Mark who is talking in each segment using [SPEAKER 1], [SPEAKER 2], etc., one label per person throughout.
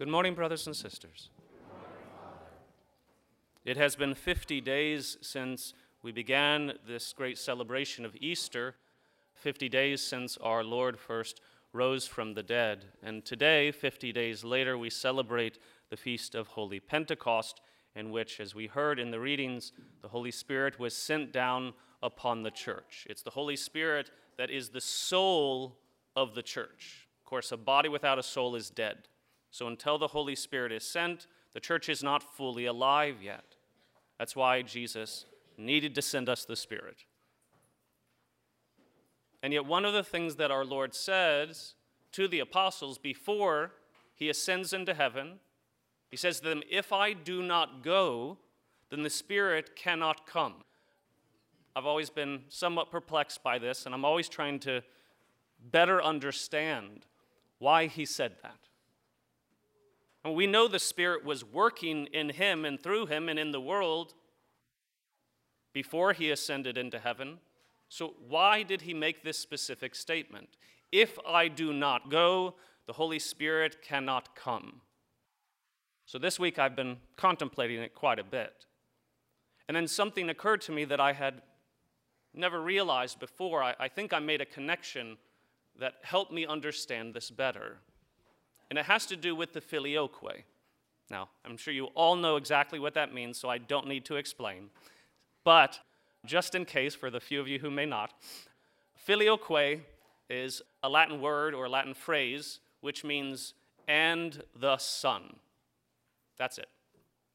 [SPEAKER 1] Good morning, brothers and sisters. It has been 50 days since we began this great celebration of Easter, 50 days since our Lord first rose from the dead. And today, 50 days later, we celebrate the feast of Holy Pentecost, in which, as we heard in the readings, the Holy Spirit was sent down upon the church. It's the Holy Spirit that is the soul of the church. Of course, a body without a soul is dead. So until the Holy Spirit is sent, the church is not fully alive yet. That's why Jesus needed to send us the Spirit. And yet, one of the things that our Lord says to the apostles before he ascends into heaven, he says to them, If I do not go, then the Spirit cannot come. I've always been somewhat perplexed by this, and I'm always trying to better understand why he said that. And we know the Spirit was working in him and through him and in the world before he ascended into heaven. So, why did he make this specific statement? If I do not go, the Holy Spirit cannot come. So, this week I've been contemplating it quite a bit. And then something occurred to me that I had never realized before. I, I think I made a connection that helped me understand this better. And it has to do with the filioque. Now, I'm sure you all know exactly what that means, so I don't need to explain. But just in case, for the few of you who may not, filioque is a Latin word or a Latin phrase which means and the Son. That's it.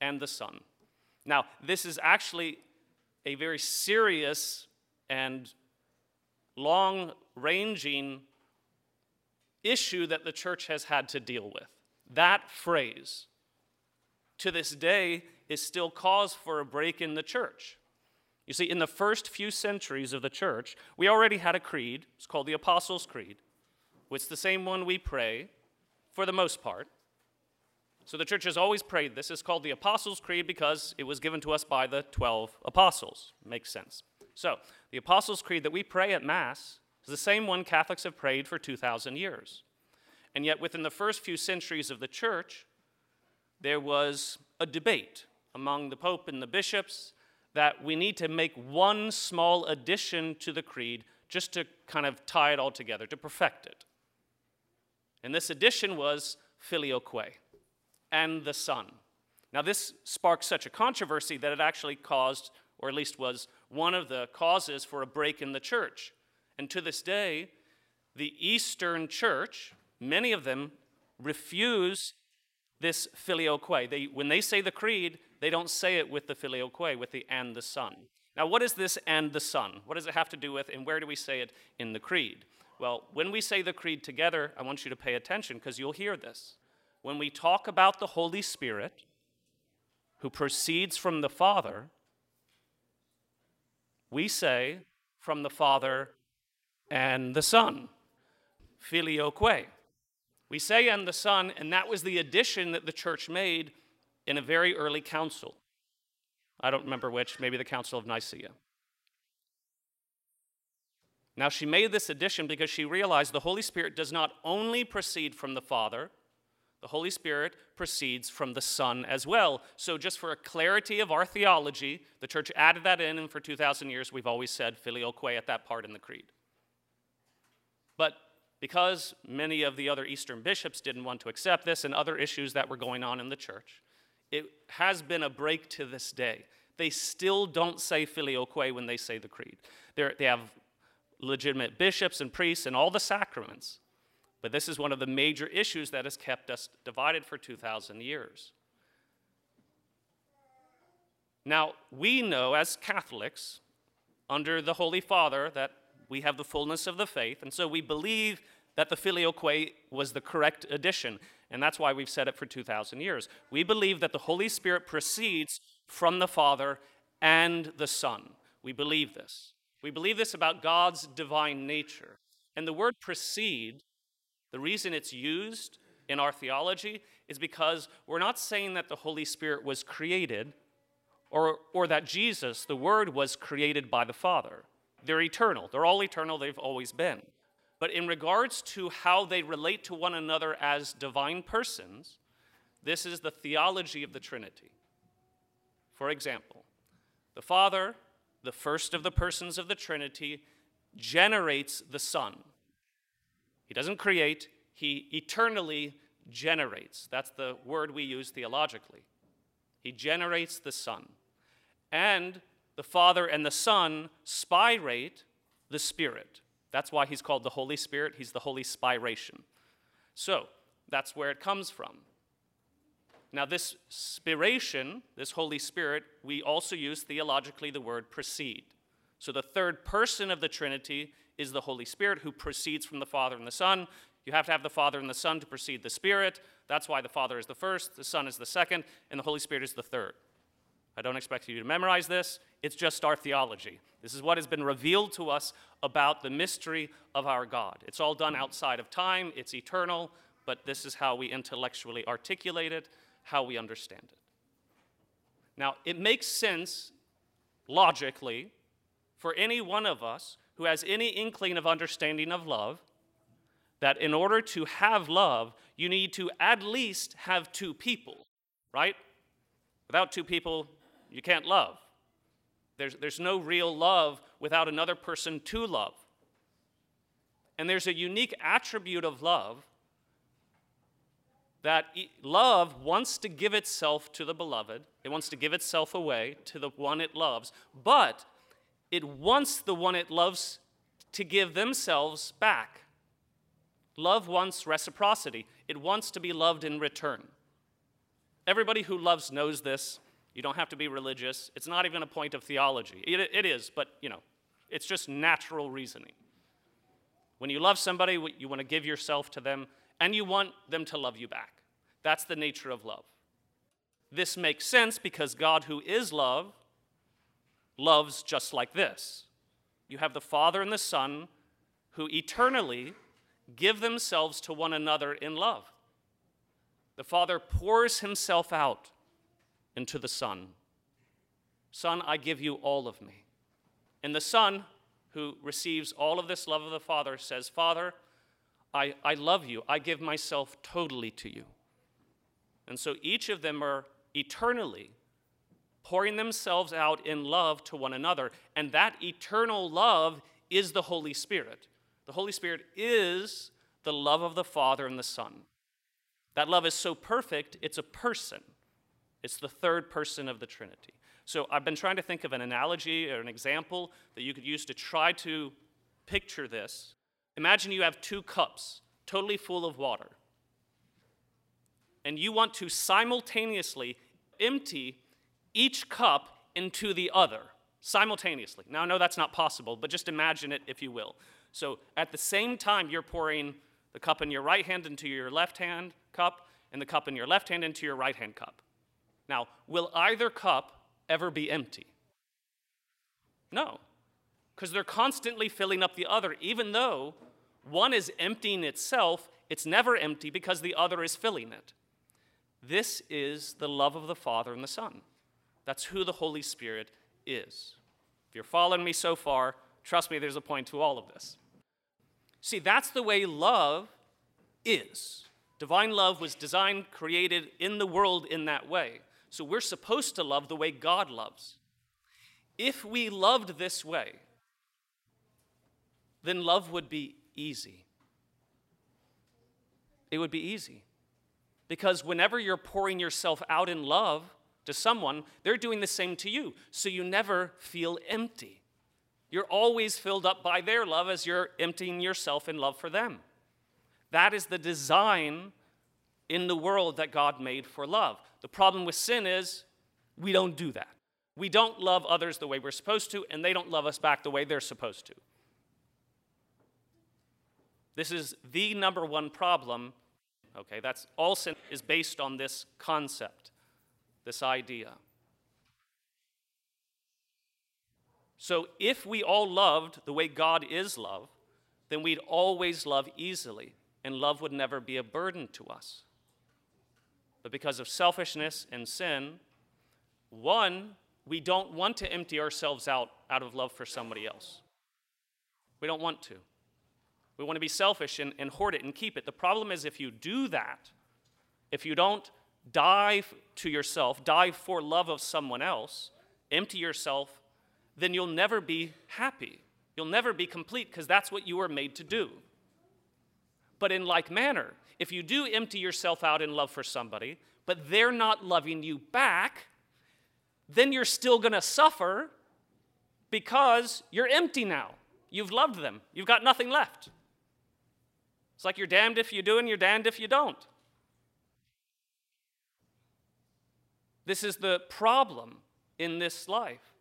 [SPEAKER 1] And the Son. Now, this is actually a very serious and long ranging issue that the church has had to deal with. That phrase, to this day, is still cause for a break in the church. You see, in the first few centuries of the church, we already had a creed. It's called the Apostles' Creed. It's the same one we pray for the most part. So the church has always prayed this. It's called the Apostles' Creed because it was given to us by the 12 apostles. Makes sense. So, the Apostles' Creed that we pray at Mass is the same one Catholics have prayed for 2,000 years. And yet, within the first few centuries of the church, there was a debate among the Pope and the bishops that we need to make one small addition to the creed just to kind of tie it all together, to perfect it. And this addition was filioque and the Son. Now, this sparked such a controversy that it actually caused, or at least was one of the causes for a break in the church. And to this day, the Eastern Church, many of them refuse this filioque. They, when they say the creed, they don't say it with the filioque, with the and the Son. Now, what is this and the Son? What does it have to do with, and where do we say it in the creed? Well, when we say the creed together, I want you to pay attention because you'll hear this. When we talk about the Holy Spirit, who proceeds from the Father, we say from the Father and the Son, filioque. We say and the Son, and that was the addition that the church made in a very early council. I don't remember which, maybe the Council of Nicaea. Now, she made this addition because she realized the Holy Spirit does not only proceed from the Father, the Holy Spirit proceeds from the Son as well. So, just for a clarity of our theology, the church added that in, and for 2,000 years we've always said filioque at that part in the creed. But because many of the other Eastern bishops didn't want to accept this and other issues that were going on in the church, it has been a break to this day. They still don't say filioque when they say the creed. They're, they have legitimate bishops and priests and all the sacraments. But this is one of the major issues that has kept us divided for 2,000 years. Now, we know as Catholics, under the Holy Father, that we have the fullness of the faith, and so we believe that the filioque was the correct addition. And that's why we've said it for 2,000 years. We believe that the Holy Spirit proceeds from the Father and the Son. We believe this. We believe this about God's divine nature. And the word proceed, the reason it's used in our theology is because we're not saying that the Holy Spirit was created or, or that Jesus, the Word, was created by the Father. They're eternal. They're all eternal. They've always been. But in regards to how they relate to one another as divine persons, This is the theology of the Trinity. For example, the Father, the first of the persons of the Trinity, generates the Son. He doesn't create, he eternally generates. That's the word we use theologically. He generates the Son. And the Father and the Son spirate the Spirit. That's why he's called the Holy Spirit. He's the Holy Spiration. So, that's where it comes from. Now, this spiration, this Holy Spirit, we also use theologically the word proceed. So, the third person of the Trinity is the Holy Spirit who proceeds from the Father and the Son. You have to have the Father and the Son to precede the Spirit. That's why the Father is the first, the Son is the second, and the Holy Spirit is the third. I don't expect you to memorize this. It's just our theology. This is what has been revealed to us about the mystery of our God. It's all done outside of time, it's eternal, but this is how we intellectually articulate it, how we understand it. Now, it makes sense logically for any one of us who has any inkling of understanding of love that in order to have love, you need to at least have two people, right? Without two people, you can't love. There's, there's no real love without another person to love. And there's a unique attribute of love that love wants to give itself to the beloved, it wants to give itself away to the one it loves, but it wants the one it loves to give themselves back. Love wants reciprocity, it wants to be loved in return. Everybody who loves knows this. You don't have to be religious. It's not even a point of theology. It, it is, but you know, it's just natural reasoning. When you love somebody, you want to give yourself to them, and you want them to love you back. That's the nature of love. This makes sense because God, who is love, loves just like this. You have the Father and the Son who eternally give themselves to one another in love. The Father pours himself out into the Son. Son, I give you all of me. And the Son, who receives all of this love of the Father, says, Father, I, I love you. I give myself totally to you. And so each of them are eternally pouring themselves out in love to one another. And that eternal love is the Holy Spirit. The Holy Spirit is the love of the Father and the Son. That love is so perfect, it's a person. It's the third person of the Trinity. So I've been trying to think of an analogy or an example that you could use to try to picture this. Imagine you have two cups totally full of water, and you want to simultaneously empty each cup into the other simultaneously. Now, I know that's not possible, but just imagine it if you will. So at the same time, you're pouring the cup in your right hand into your left hand cup, and the cup in your left hand into your right hand cup. Now, will either cup ever be empty? No, because they're constantly filling up the other, even though one is emptying itself, it's never empty because the other is filling it. This is the love of the Father and the Son. That's who the Holy Spirit is. If you're following me so far, trust me, there's a point to all of this. See, that's the way love is. Divine love was designed, created in the world in that way. So we're supposed to love the way God loves. If we loved this way, then love would be easy. It would be easy. Because whenever you're pouring yourself out in love to someone, they're doing the same to you. So you never feel empty. You're always filled up by their love as you're emptying yourself in love for them. That is the design in the world that God made for love. The problem with sin is we don't do that. We don't love others the way we're supposed to, and they don't love us back the way they're supposed to. This is the number one problem. Okay, that's all sin is based on this concept, this idea. So if we all loved the way God is love, then we'd always love easily, and love would never be a burden to us. But because of selfishness and sin, one, we don't want to empty ourselves out out of love for somebody else. We don't want to. We want to be selfish and, and hoard it and keep it. The problem is if you do that, if you don't die to yourself, die for love of someone else, empty yourself, then you'll never be happy. You'll never be complete because that's what you were made to do. But in like manner, if you do empty yourself out in love for somebody, but they're not loving you back, then you're still going to suffer because you're empty now. You've loved them, you've got nothing left. It's like you're damned if you do and you're damned if you don't. This is the problem in this life.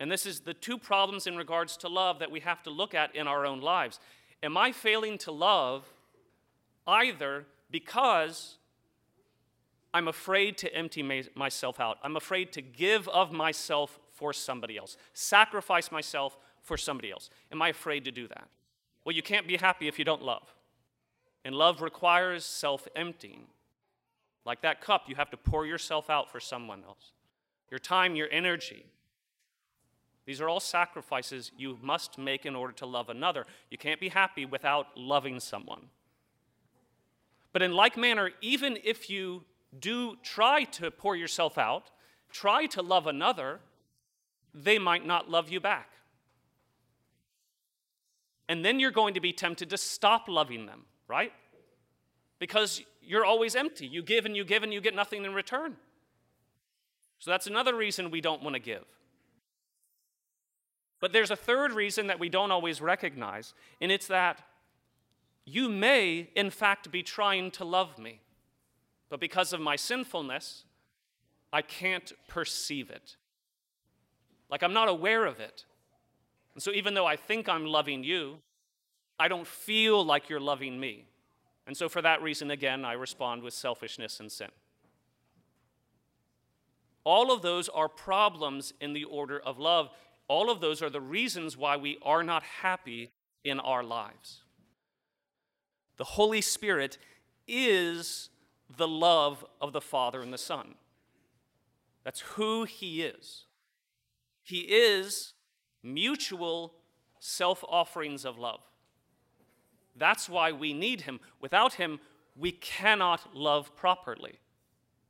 [SPEAKER 1] And this is the two problems in regards to love that we have to look at in our own lives. Am I failing to love either because I'm afraid to empty myself out? I'm afraid to give of myself for somebody else, sacrifice myself for somebody else. Am I afraid to do that? Well, you can't be happy if you don't love. And love requires self emptying. Like that cup, you have to pour yourself out for someone else. Your time, your energy, these are all sacrifices you must make in order to love another. You can't be happy without loving someone. But in like manner, even if you do try to pour yourself out, try to love another, they might not love you back. And then you're going to be tempted to stop loving them, right? Because you're always empty. You give and you give and you get nothing in return. So that's another reason we don't want to give. But there's a third reason that we don't always recognize, and it's that you may, in fact, be trying to love me, but because of my sinfulness, I can't perceive it. Like I'm not aware of it. And so even though I think I'm loving you, I don't feel like you're loving me. And so for that reason, again, I respond with selfishness and sin. All of those are problems in the order of love all of those are the reasons why we are not happy in our lives. The Holy Spirit is the love of the Father and the Son. That's who He is. He is mutual self offerings of love. That's why we need Him. Without Him, we cannot love properly.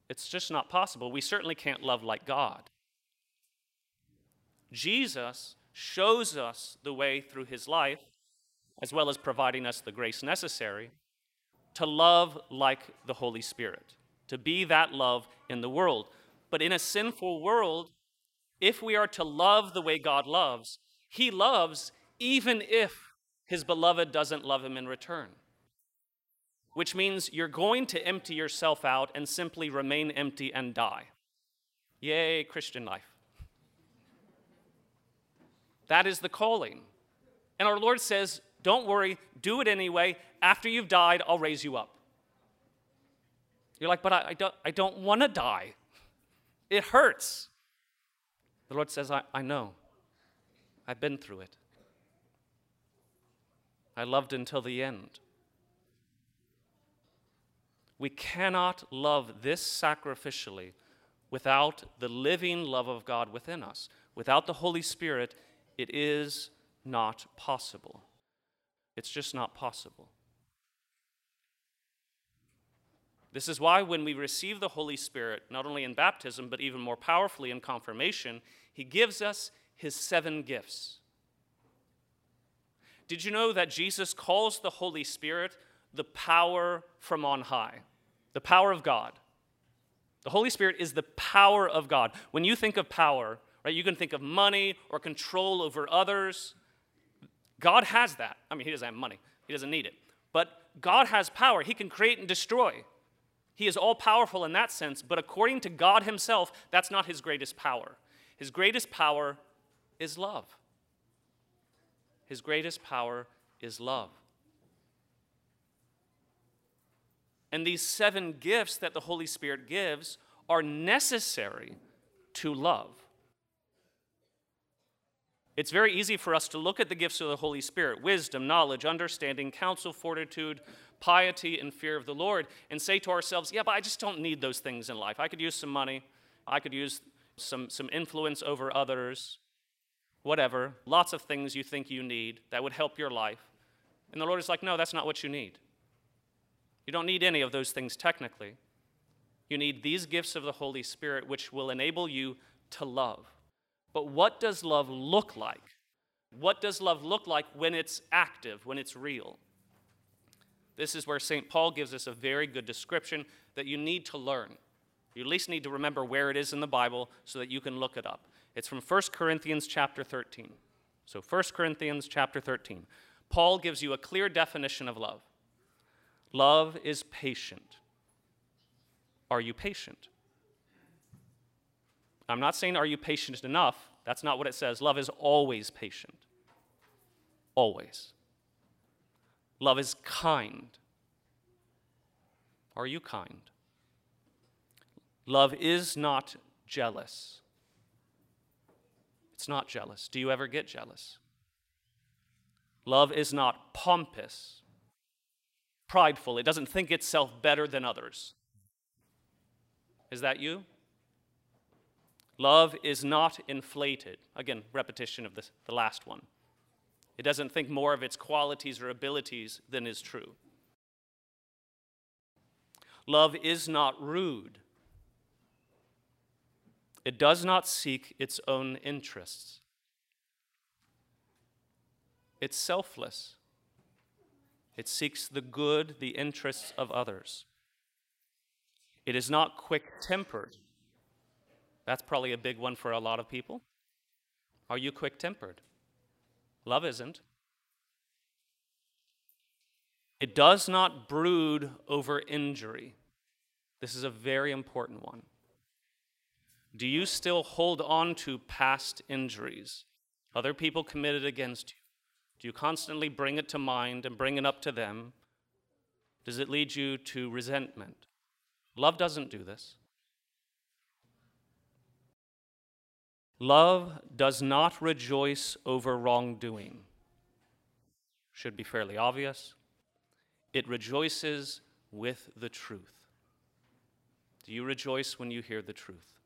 [SPEAKER 1] It's just not possible. We certainly can't love like God. Jesus shows us the way through his life, as well as providing us the grace necessary to love like the Holy Spirit, to be that love in the world. But in a sinful world, if we are to love the way God loves, he loves even if his beloved doesn't love him in return. Which means you're going to empty yourself out and simply remain empty and die. Yay, Christian life. That is the calling. And our Lord says, Don't worry, do it anyway. After you've died, I'll raise you up. You're like, But I, I don't, I don't want to die. It hurts. The Lord says, I, I know. I've been through it. I loved until the end. We cannot love this sacrificially without the living love of God within us. Without the Holy Spirit, it is not possible. It's just not possible. This is why, when we receive the Holy Spirit, not only in baptism, but even more powerfully in confirmation, He gives us His seven gifts. Did you know that Jesus calls the Holy Spirit the power from on high, the power of God? The Holy Spirit is the power of God. When you think of power, Right? You can think of money or control over others. God has that. I mean, He doesn't have money, He doesn't need it. But God has power. He can create and destroy. He is all powerful in that sense, but according to God Himself, that's not His greatest power. His greatest power is love. His greatest power is love. And these seven gifts that the Holy Spirit gives are necessary to love. It's very easy for us to look at the gifts of the Holy Spirit wisdom, knowledge, understanding, counsel, fortitude, piety, and fear of the Lord and say to ourselves, yeah, but I just don't need those things in life. I could use some money, I could use some, some influence over others, whatever. Lots of things you think you need that would help your life. And the Lord is like, no, that's not what you need. You don't need any of those things technically. You need these gifts of the Holy Spirit, which will enable you to love. But what does love look like? What does love look like when it's active, when it's real? This is where St. Paul gives us a very good description that you need to learn. You at least need to remember where it is in the Bible so that you can look it up. It's from 1 Corinthians chapter 13. So 1 Corinthians chapter 13. Paul gives you a clear definition of love. Love is patient. Are you patient? I'm not saying are you patient enough. That's not what it says. Love is always patient. Always. Love is kind. Are you kind? Love is not jealous. It's not jealous. Do you ever get jealous? Love is not pompous, prideful. It doesn't think itself better than others. Is that you? Love is not inflated. Again, repetition of this, the last one. It doesn't think more of its qualities or abilities than is true. Love is not rude. It does not seek its own interests. It's selfless. It seeks the good, the interests of others. It is not quick tempered. That's probably a big one for a lot of people. Are you quick tempered? Love isn't. It does not brood over injury. This is a very important one. Do you still hold on to past injuries? Other people committed against you? Do you constantly bring it to mind and bring it up to them? Does it lead you to resentment? Love doesn't do this. Love does not rejoice over wrongdoing. Should be fairly obvious. It rejoices with the truth. Do you rejoice when you hear the truth?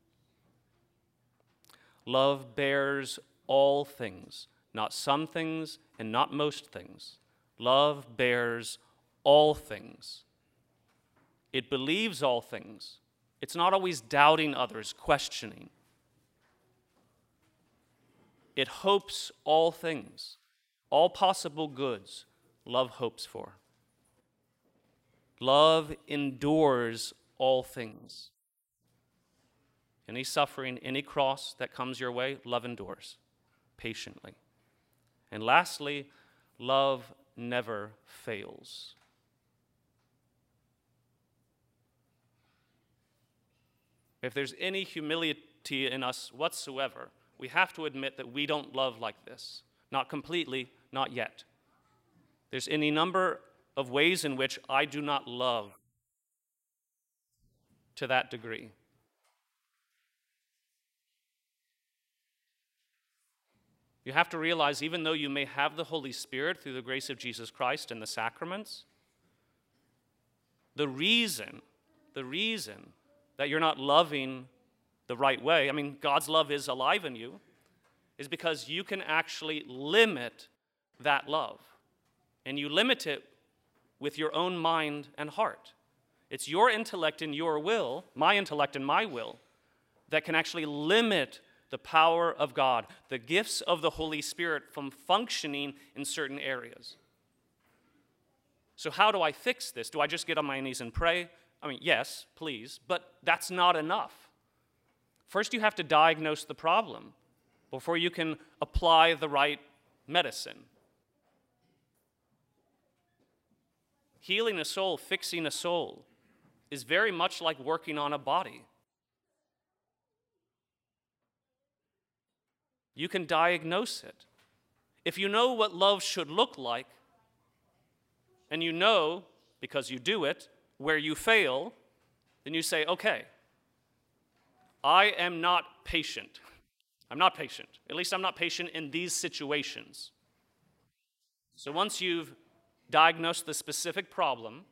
[SPEAKER 1] Love bears all things, not some things and not most things. Love bears all things. It believes all things. It's not always doubting others, questioning. It hopes all things, all possible goods, love hopes for. Love endures all things. Any suffering, any cross that comes your way, love endures patiently. And lastly, love never fails. If there's any humility in us whatsoever, we have to admit that we don't love like this. Not completely, not yet. There's any number of ways in which I do not love to that degree. You have to realize, even though you may have the Holy Spirit through the grace of Jesus Christ and the sacraments, the reason, the reason that you're not loving the right way, I mean, God's love is alive in you, is because you can actually limit that love. And you limit it with your own mind and heart. It's your intellect and your will, my intellect and my will, that can actually limit the power of God, the gifts of the Holy Spirit from functioning in certain areas. So, how do I fix this? Do I just get on my knees and pray? I mean, yes, please, but that's not enough. First, you have to diagnose the problem before you can apply the right medicine. Healing a soul, fixing a soul, is very much like working on a body. You can diagnose it. If you know what love should look like, and you know, because you do it, where you fail, then you say, okay, I am not patient. I'm not patient. At least I'm not patient in these situations. So once you've diagnosed the specific problem,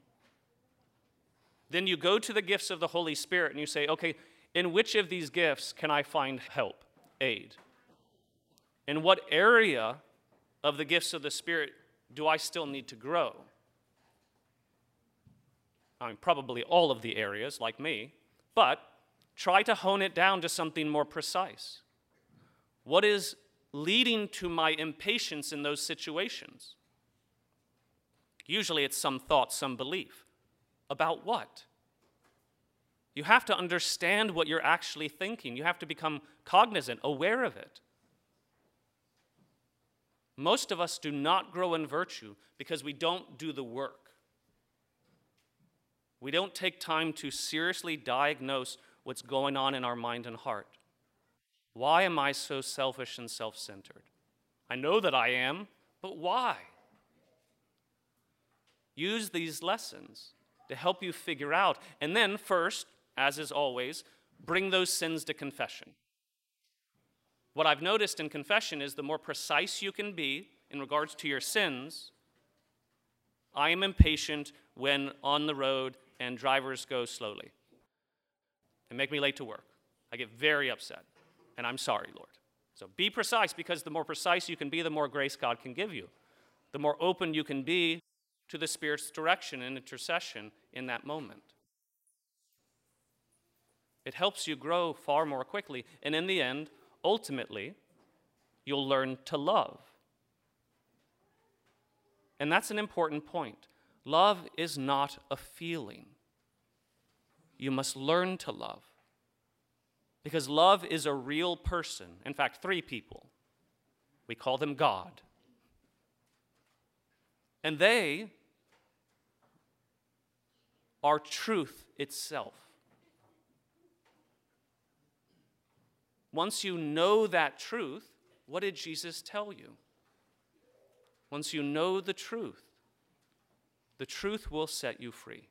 [SPEAKER 1] then you go to the gifts of the Holy Spirit and you say, okay, in which of these gifts can I find help, aid? In what area of the gifts of the Spirit do I still need to grow? I mean, probably all of the areas, like me, But try to hone it down to something more precise. What is leading to my impatience in those situations? Usually it's some thought, some belief. About what? You have to understand what you're actually thinking. You have to become cognizant, aware of it. Most of us do not grow in virtue because we don't do the work. We don't take time to seriously diagnose what's going on in our mind and heart. Why am I so selfish and self centered? I know that I am, but why? Use these lessons to help you figure out. And then, first, as is always, bring those sins to confession. What I've noticed in confession is the more precise you can be in regards to your sins, I am impatient when on the road and drivers go slowly and make me late to work. I get very upset, and I'm sorry, Lord. So be precise because the more precise you can be, the more grace God can give you. The more open you can be to the Spirit's direction and intercession in that moment. It helps you grow far more quickly, and in the end, ultimately, you'll learn to love. And that's an important point. Love is not a feeling. You must learn to love. Because love is a real person. In fact, three people. We call them God. And they are truth itself. Once you know that truth, what did Jesus tell you? Once you know the truth, the truth will set you free.